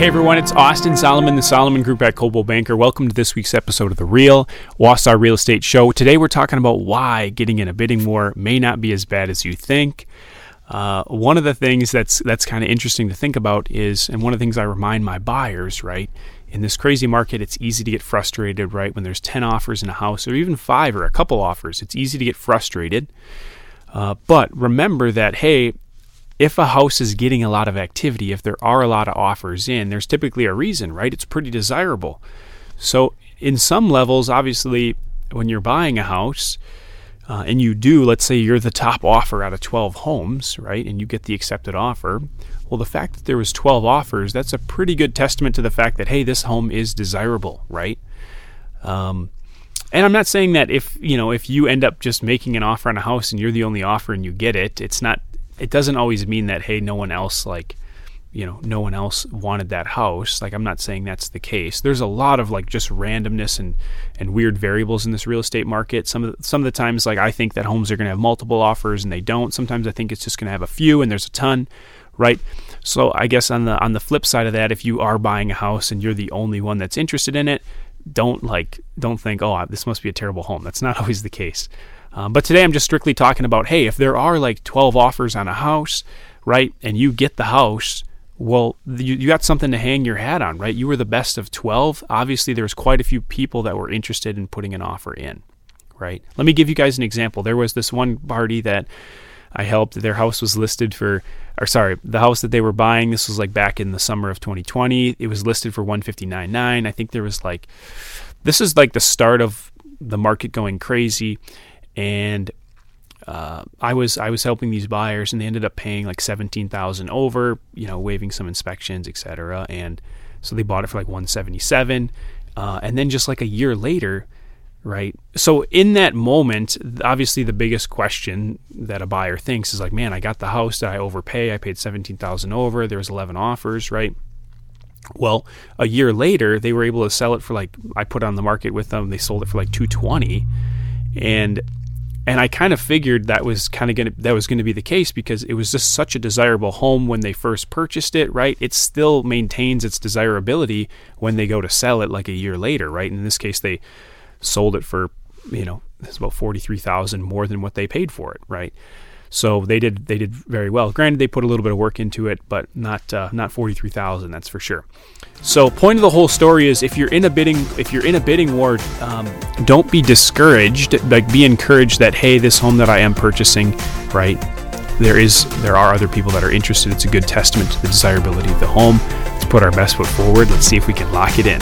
Hey everyone, it's Austin Solomon, the Solomon Group at Coldwell Banker. Welcome to this week's episode of The Real Wausau Real Estate Show. Today we're talking about why getting in a bidding war may not be as bad as you think. Uh, one of the things that's that's kind of interesting to think about is, and one of the things I remind my buyers, right, in this crazy market, it's easy to get frustrated, right? When there's 10 offers in a house or even five or a couple offers, it's easy to get frustrated. Uh, but remember that, hey, if a house is getting a lot of activity, if there are a lot of offers in, there's typically a reason, right? It's pretty desirable. So, in some levels, obviously, when you're buying a house, uh, and you do, let's say you're the top offer out of 12 homes, right? And you get the accepted offer. Well, the fact that there was 12 offers, that's a pretty good testament to the fact that hey, this home is desirable, right? Um, and I'm not saying that if you know if you end up just making an offer on a house and you're the only offer and you get it, it's not it doesn't always mean that hey, no one else like you know no one else wanted that house. Like i'm not saying that's the case. There's a lot of like just randomness and and weird variables in this real estate market. Some of the, some of the times like i think that homes are going to have multiple offers and they don't. Sometimes i think it's just going to have a few and there's a ton right? So i guess on the on the flip side of that if you are buying a house and you're the only one that's interested in it don't like don't think oh this must be a terrible home. That's not always the case um, but today I'm just strictly talking about hey, if there are like 12 offers on a house, right, and you get the house, well, you, you got something to hang your hat on, right? You were the best of 12. Obviously, there's quite a few people that were interested in putting an offer in, right? Let me give you guys an example. There was this one party that I helped. Their house was listed for, or sorry, the house that they were buying. This was like back in the summer of 2020. It was listed for 159.9. I think there was like, this is like the start of the market going crazy and uh, I was I was helping these buyers, and they ended up paying like seventeen thousand over, you know, waiving some inspections, etc. And so they bought it for like one seventy seven, uh, and then just like a year later, right? So in that moment, obviously the biggest question that a buyer thinks is like, man, I got the house, did I overpay? I paid seventeen thousand over. There was eleven offers, right? Well, a year later, they were able to sell it for like I put on the market with them. They sold it for like two twenty, and and I kind of figured that was kind of going to that was going to be the case because it was just such a desirable home when they first purchased it, right? It still maintains its desirability when they go to sell it like a year later, right? In this case, they sold it for you know it's about forty three thousand more than what they paid for it, right? So they did they did very well. Granted, they put a little bit of work into it, but not uh, not forty three thousand. That's for sure. So point of the whole story is if you're in a bidding if you're in a bidding war, um, don't be discouraged. Like be encouraged that hey, this home that I am purchasing, right? There is there are other people that are interested. It's a good testament to the desirability of the home. Let's put our best foot forward. Let's see if we can lock it in.